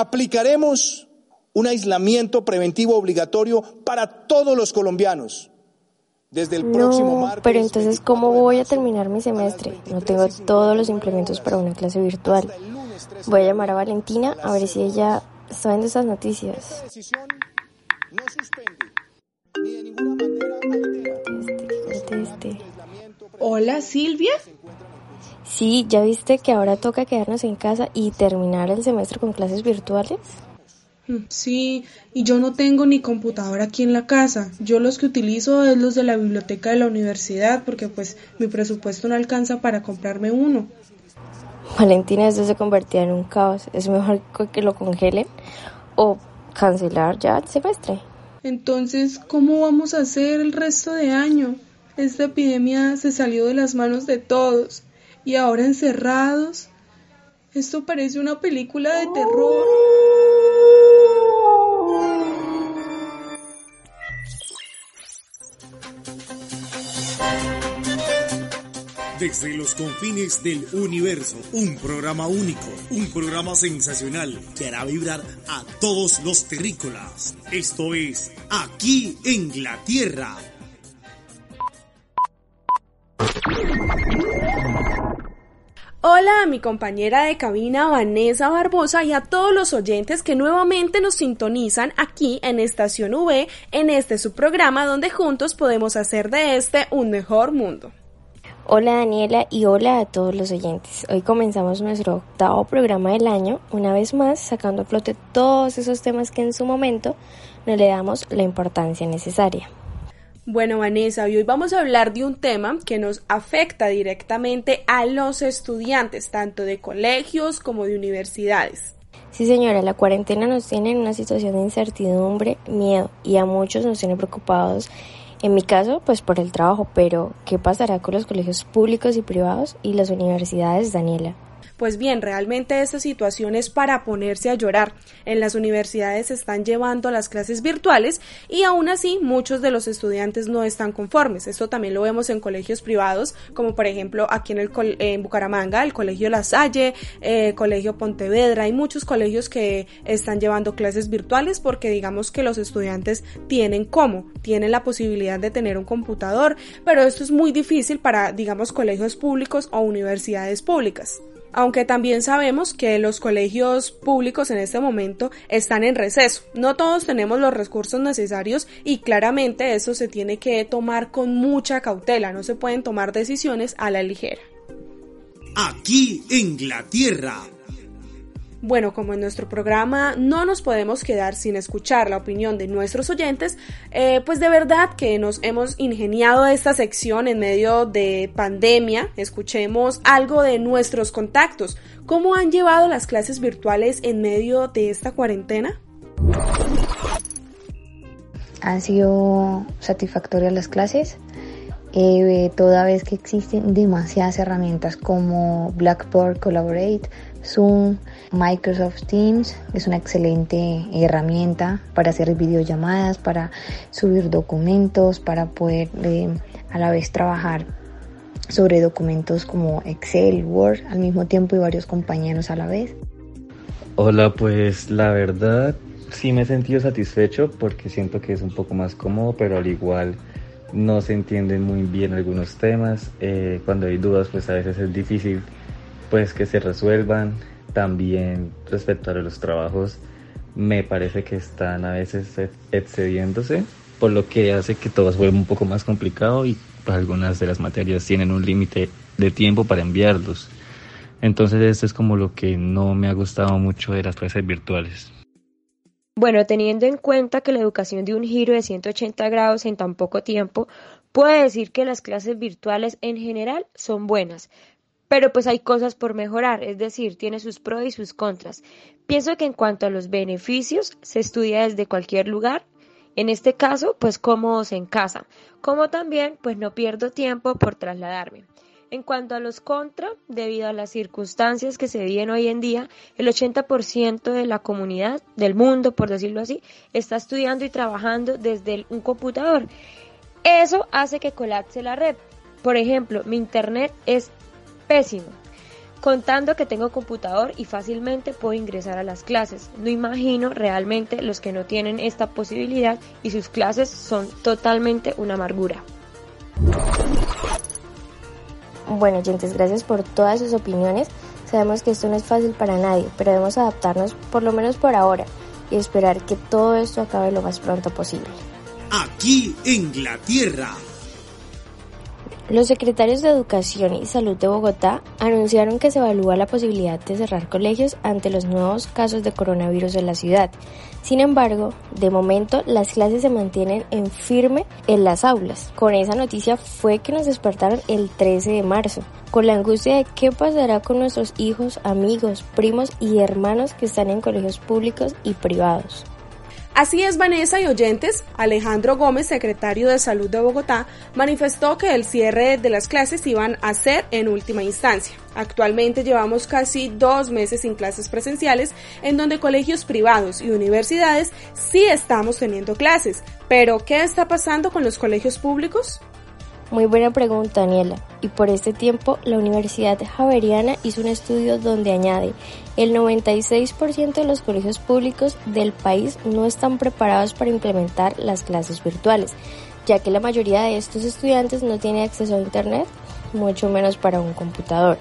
Aplicaremos un aislamiento preventivo obligatorio para todos los colombianos. Desde el próximo martes, pero entonces, ¿cómo voy a terminar mi semestre? No tengo todos los implementos para una clase virtual. Voy a llamar a Valentina a ver si ella sabe de esas noticias. Hola, Silvia. Sí, ¿ya viste que ahora toca quedarnos en casa y terminar el semestre con clases virtuales? Mm, sí, y yo no tengo ni computadora aquí en la casa. Yo los que utilizo es los de la biblioteca de la universidad porque pues mi presupuesto no alcanza para comprarme uno. Valentina, esto se convertía en un caos. Es mejor que lo congelen o cancelar ya el semestre. Entonces, ¿cómo vamos a hacer el resto de año? Esta epidemia se salió de las manos de todos y ahora encerrados. Esto parece una película de terror. Desde los confines del universo, un programa único, un programa sensacional que hará vibrar a todos los terrícolas. Esto es Aquí en la Tierra. Hola a mi compañera de cabina Vanessa Barbosa y a todos los oyentes que nuevamente nos sintonizan aquí en Estación V en este subprograma donde juntos podemos hacer de este un mejor mundo. Hola Daniela y hola a todos los oyentes. Hoy comenzamos nuestro octavo programa del año, una vez más sacando a flote todos esos temas que en su momento no le damos la importancia necesaria. Bueno, Vanessa, hoy vamos a hablar de un tema que nos afecta directamente a los estudiantes, tanto de colegios como de universidades. Sí, señora, la cuarentena nos tiene en una situación de incertidumbre, miedo y a muchos nos tiene preocupados en mi caso, pues por el trabajo, pero ¿qué pasará con los colegios públicos y privados y las universidades, Daniela? Pues bien, realmente esta situación es para ponerse a llorar. En las universidades se están llevando las clases virtuales y aún así muchos de los estudiantes no están conformes. Esto también lo vemos en colegios privados, como por ejemplo aquí en, el, en Bucaramanga, el Colegio La Salle, eh, Colegio Pontevedra. Hay muchos colegios que están llevando clases virtuales porque digamos que los estudiantes tienen cómo, tienen la posibilidad de tener un computador, pero esto es muy difícil para digamos colegios públicos o universidades públicas aunque también sabemos que los colegios públicos en este momento están en receso. No todos tenemos los recursos necesarios y claramente eso se tiene que tomar con mucha cautela, no se pueden tomar decisiones a la ligera. Aquí en la bueno, como en nuestro programa no nos podemos quedar sin escuchar la opinión de nuestros oyentes, eh, pues de verdad que nos hemos ingeniado esta sección en medio de pandemia. Escuchemos algo de nuestros contactos. ¿Cómo han llevado las clases virtuales en medio de esta cuarentena? Han sido satisfactorias las clases. Eh, toda vez que existen demasiadas herramientas como Blackboard Collaborate, Zoom, Microsoft Teams es una excelente herramienta para hacer videollamadas, para subir documentos, para poder eh, a la vez trabajar sobre documentos como Excel, Word al mismo tiempo y varios compañeros a la vez. Hola, pues la verdad sí me he sentido satisfecho porque siento que es un poco más cómodo, pero al igual no se entienden muy bien algunos temas. Eh, cuando hay dudas, pues a veces es difícil pues que se resuelvan. También respecto a los trabajos, me parece que están a veces excediéndose, por lo que hace que todo vuelva un poco más complicado y algunas de las materias tienen un límite de tiempo para enviarlos. Entonces esto es como lo que no me ha gustado mucho de las clases virtuales. Bueno, teniendo en cuenta que la educación de un giro de 180 grados en tan poco tiempo, puedo decir que las clases virtuales en general son buenas, pero pues hay cosas por mejorar, es decir, tiene sus pros y sus contras. Pienso que en cuanto a los beneficios, se estudia desde cualquier lugar, en este caso, pues cómodos en casa, como también, pues no pierdo tiempo por trasladarme. En cuanto a los contra, debido a las circunstancias que se viven hoy en día, el 80% de la comunidad, del mundo, por decirlo así, está estudiando y trabajando desde un computador. Eso hace que colapse la red. Por ejemplo, mi internet es pésimo. contando que tengo computador y fácilmente puedo ingresar a las clases. No imagino realmente los que no tienen esta posibilidad y sus clases son totalmente una amargura. Bueno, oyentes, gracias por todas sus opiniones. Sabemos que esto no es fácil para nadie, pero debemos adaptarnos por lo menos por ahora y esperar que todo esto acabe lo más pronto posible. Aquí en la Tierra. Los secretarios de Educación y Salud de Bogotá anunciaron que se evalúa la posibilidad de cerrar colegios ante los nuevos casos de coronavirus en la ciudad. Sin embargo, de momento las clases se mantienen en firme en las aulas. Con esa noticia fue que nos despertaron el 13 de marzo, con la angustia de qué pasará con nuestros hijos, amigos, primos y hermanos que están en colegios públicos y privados. Así es, Vanessa y oyentes, Alejandro Gómez, secretario de Salud de Bogotá, manifestó que el cierre de las clases iban a ser en última instancia. Actualmente llevamos casi dos meses sin clases presenciales, en donde colegios privados y universidades sí estamos teniendo clases. Pero, ¿qué está pasando con los colegios públicos? Muy buena pregunta, Daniela. Y por este tiempo, la Universidad Javeriana hizo un estudio donde añade el 96% de los colegios públicos del país no están preparados para implementar las clases virtuales, ya que la mayoría de estos estudiantes no tiene acceso a Internet, mucho menos para un computador.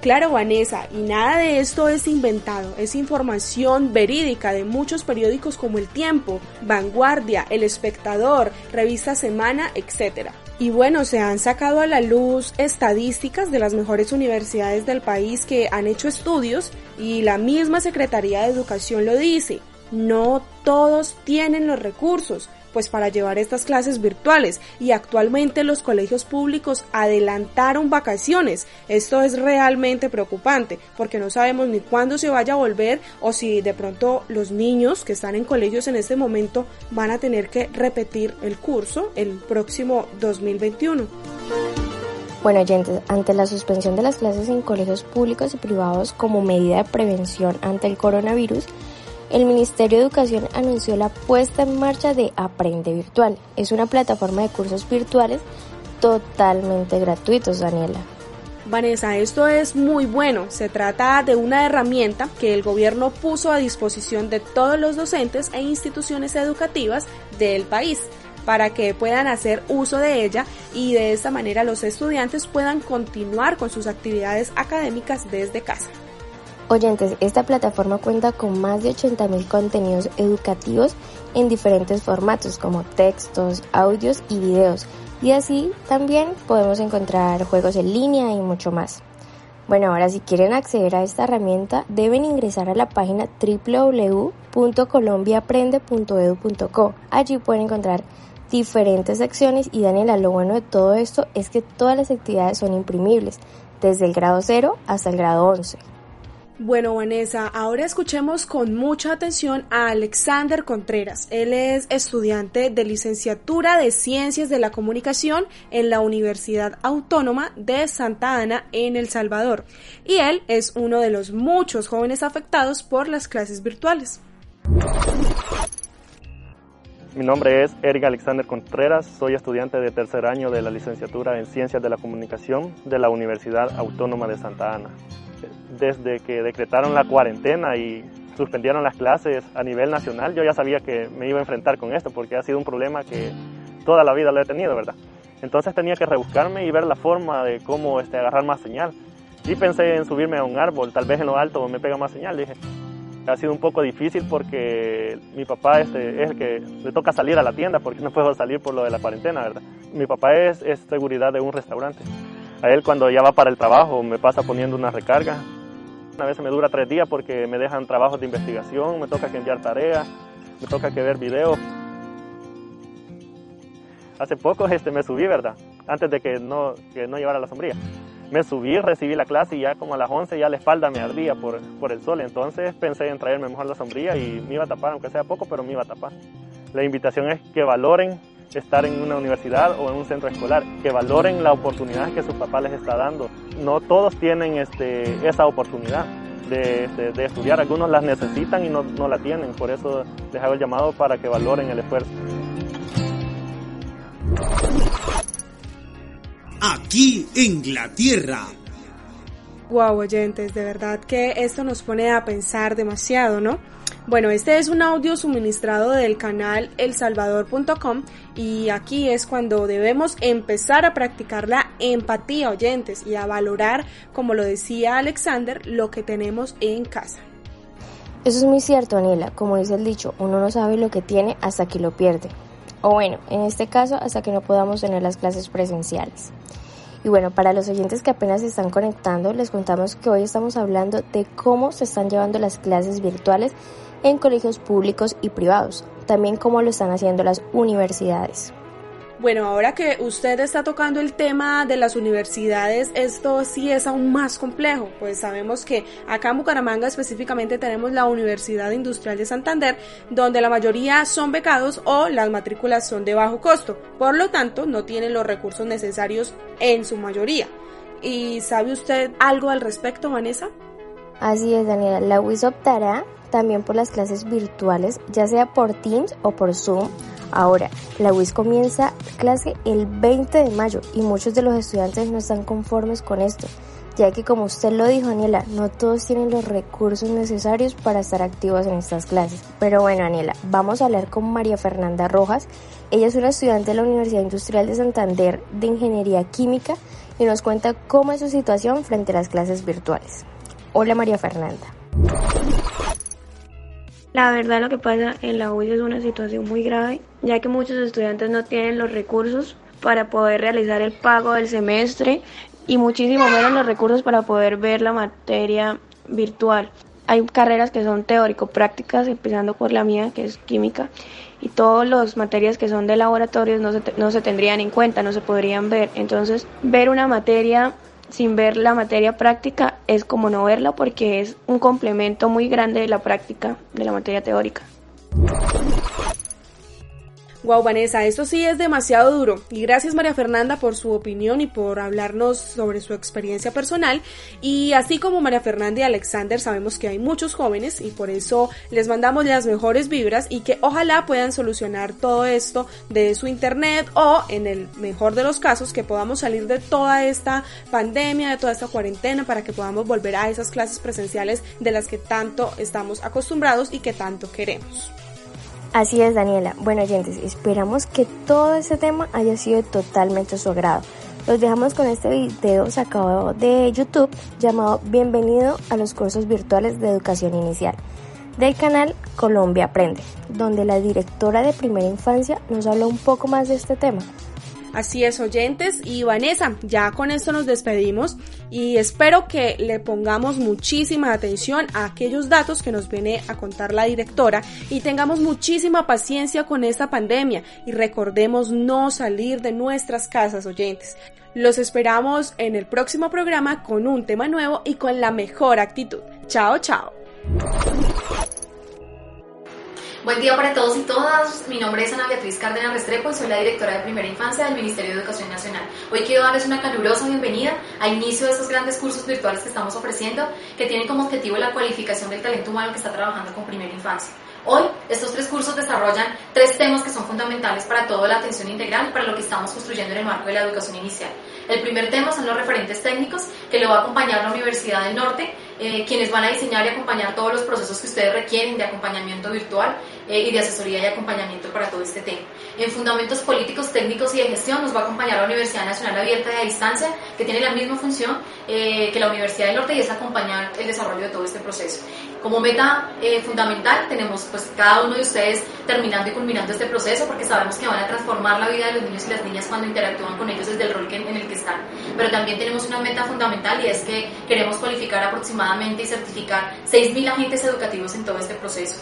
Claro, Vanessa, y nada de esto es inventado, es información verídica de muchos periódicos como El Tiempo, Vanguardia, El Espectador, Revista Semana, etc. Y bueno, se han sacado a la luz estadísticas de las mejores universidades del país que han hecho estudios y la misma Secretaría de Educación lo dice. No todos tienen los recursos, pues para llevar estas clases virtuales y actualmente los colegios públicos adelantaron vacaciones. Esto es realmente preocupante porque no sabemos ni cuándo se vaya a volver o si de pronto los niños que están en colegios en este momento van a tener que repetir el curso el próximo 2021. Bueno, oyentes, ante la suspensión de las clases en colegios públicos y privados como medida de prevención ante el coronavirus, el Ministerio de Educación anunció la puesta en marcha de Aprende Virtual. Es una plataforma de cursos virtuales totalmente gratuitos, Daniela. Vanessa, esto es muy bueno. Se trata de una herramienta que el gobierno puso a disposición de todos los docentes e instituciones educativas del país para que puedan hacer uso de ella y de esta manera los estudiantes puedan continuar con sus actividades académicas desde casa. Oyentes, esta plataforma cuenta con más de 80.000 contenidos educativos en diferentes formatos como textos, audios y videos. Y así también podemos encontrar juegos en línea y mucho más. Bueno, ahora si quieren acceder a esta herramienta deben ingresar a la página www.colombiaaprende.edu.co. Allí pueden encontrar diferentes secciones y Daniela, lo bueno de todo esto es que todas las actividades son imprimibles, desde el grado 0 hasta el grado 11. Bueno, Vanessa, ahora escuchemos con mucha atención a Alexander Contreras. Él es estudiante de licenciatura de Ciencias de la Comunicación en la Universidad Autónoma de Santa Ana en El Salvador. Y él es uno de los muchos jóvenes afectados por las clases virtuales. Mi nombre es Eric Alexander Contreras, soy estudiante de tercer año de la licenciatura en Ciencias de la Comunicación de la Universidad Autónoma de Santa Ana desde que decretaron la cuarentena y suspendieron las clases a nivel nacional, yo ya sabía que me iba a enfrentar con esto porque ha sido un problema que toda la vida lo he tenido, ¿verdad? Entonces tenía que rebuscarme y ver la forma de cómo este, agarrar más señal. Y pensé en subirme a un árbol, tal vez en lo alto me pega más señal, dije. Ha sido un poco difícil porque mi papá este, es el que le toca salir a la tienda porque no puedo salir por lo de la cuarentena, ¿verdad? Mi papá es, es seguridad de un restaurante. A él cuando ya va para el trabajo me pasa poniendo una recarga a veces me dura tres días porque me dejan trabajos de investigación, me toca que enviar tareas, me toca que ver videos. Hace poco este, me subí, ¿verdad? Antes de que no, que no llevara la sombría. Me subí, recibí la clase y ya como a las 11 ya la espalda me ardía por, por el sol. Entonces pensé en traerme mejor la sombría y me iba a tapar, aunque sea poco, pero me iba a tapar. La invitación es que valoren estar en una universidad o en un centro escolar, que valoren la oportunidad que su papá les está dando. No todos tienen este, esa oportunidad. De, de, estudiar. Algunos las necesitan y no, no, la tienen. Por eso les hago el llamado para que valoren el esfuerzo. Aquí en la Tierra. Wow, oyentes, de verdad que esto nos pone a pensar demasiado, ¿no? Bueno, este es un audio suministrado del canal elsalvador.com y aquí es cuando debemos empezar a practicar la empatía, oyentes, y a valorar, como lo decía Alexander, lo que tenemos en casa. Eso es muy cierto, Aniela. Como dice el dicho, uno no sabe lo que tiene hasta que lo pierde. O bueno, en este caso, hasta que no podamos tener las clases presenciales. Y bueno, para los oyentes que apenas se están conectando, les contamos que hoy estamos hablando de cómo se están llevando las clases virtuales en colegios públicos y privados, también cómo lo están haciendo las universidades. Bueno, ahora que usted está tocando el tema de las universidades, esto sí es aún más complejo, pues sabemos que acá en Bucaramanga específicamente tenemos la Universidad Industrial de Santander, donde la mayoría son becados o las matrículas son de bajo costo, por lo tanto no tienen los recursos necesarios en su mayoría. ¿Y sabe usted algo al respecto, Vanessa? Así es, Daniela. La UIS optará también por las clases virtuales, ya sea por Teams o por Zoom. Ahora, la UIS comienza clase el 20 de mayo y muchos de los estudiantes no están conformes con esto, ya que como usted lo dijo, Aniela, no todos tienen los recursos necesarios para estar activos en estas clases. Pero bueno, Aniela, vamos a hablar con María Fernanda Rojas. Ella es una estudiante de la Universidad Industrial de Santander de Ingeniería Química y nos cuenta cómo es su situación frente a las clases virtuales. Hola María Fernanda. La verdad lo que pasa en la UIS es una situación muy grave, ya que muchos estudiantes no tienen los recursos para poder realizar el pago del semestre y muchísimo menos los recursos para poder ver la materia virtual. Hay carreras que son teórico-prácticas, empezando por la mía, que es química, y todas las materias que son de laboratorios no se, no se tendrían en cuenta, no se podrían ver. Entonces, ver una materia sin ver la materia práctica es como no verla porque es un complemento muy grande de la práctica de la materia teórica. Wow, Vanessa, esto sí es demasiado duro. Y gracias María Fernanda por su opinión y por hablarnos sobre su experiencia personal. Y así como María Fernanda y Alexander, sabemos que hay muchos jóvenes y por eso les mandamos las mejores vibras y que ojalá puedan solucionar todo esto de su internet o en el mejor de los casos que podamos salir de toda esta pandemia, de toda esta cuarentena para que podamos volver a esas clases presenciales de las que tanto estamos acostumbrados y que tanto queremos. Así es, Daniela. Bueno, oyentes, esperamos que todo ese tema haya sido totalmente su agrado. Los dejamos con este video sacado de YouTube llamado Bienvenido a los cursos virtuales de educación inicial del canal Colombia Aprende, donde la directora de primera infancia nos habla un poco más de este tema. Así es, oyentes. Y Vanessa, ya con esto nos despedimos y espero que le pongamos muchísima atención a aquellos datos que nos viene a contar la directora y tengamos muchísima paciencia con esta pandemia y recordemos no salir de nuestras casas, oyentes. Los esperamos en el próximo programa con un tema nuevo y con la mejor actitud. Chao, chao. Buen día para todos y todas. Mi nombre es Ana Beatriz Cárdenas Restrepo y soy la directora de Primera Infancia del Ministerio de Educación Nacional. Hoy quiero darles una calurosa bienvenida a inicio de estos grandes cursos virtuales que estamos ofreciendo, que tienen como objetivo la cualificación del talento humano que está trabajando con Primera Infancia. Hoy, estos tres cursos desarrollan tres temas que son fundamentales para toda la atención integral y para lo que estamos construyendo en el marco de la educación inicial. El primer tema son los referentes técnicos que lo va a acompañar la Universidad del Norte, eh, quienes van a diseñar y acompañar todos los procesos que ustedes requieren de acompañamiento virtual eh, y de asesoría y acompañamiento para todo este tema. En fundamentos políticos, técnicos y de gestión nos va a acompañar la Universidad Nacional Abierta de Distancia, que tiene la misma función eh, que la Universidad del Norte y es acompañar el desarrollo de todo este proceso. Como meta fundamental tenemos pues cada uno de ustedes terminando y culminando este proceso porque sabemos que van a transformar la vida de los niños y las niñas cuando interactúan con ellos desde el rol en el que están. Pero también tenemos una meta fundamental y es que queremos cualificar aproximadamente y certificar 6.000 agentes educativos en todo este proceso.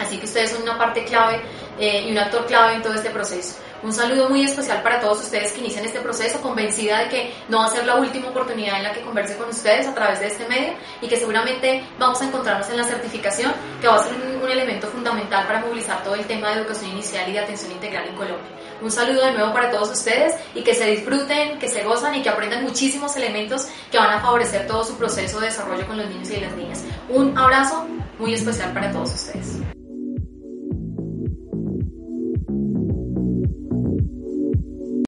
Así que ustedes son una parte clave eh, y un actor clave en todo este proceso. Un saludo muy especial para todos ustedes que inician este proceso, convencida de que no va a ser la última oportunidad en la que converse con ustedes a través de este medio y que seguramente vamos a encontrarnos en la certificación, que va a ser un, un elemento fundamental para movilizar todo el tema de educación inicial y de atención integral en Colombia. Un saludo de nuevo para todos ustedes y que se disfruten, que se gozan y que aprendan muchísimos elementos que van a favorecer todo su proceso de desarrollo con los niños y las niñas. Un abrazo muy especial para todos ustedes.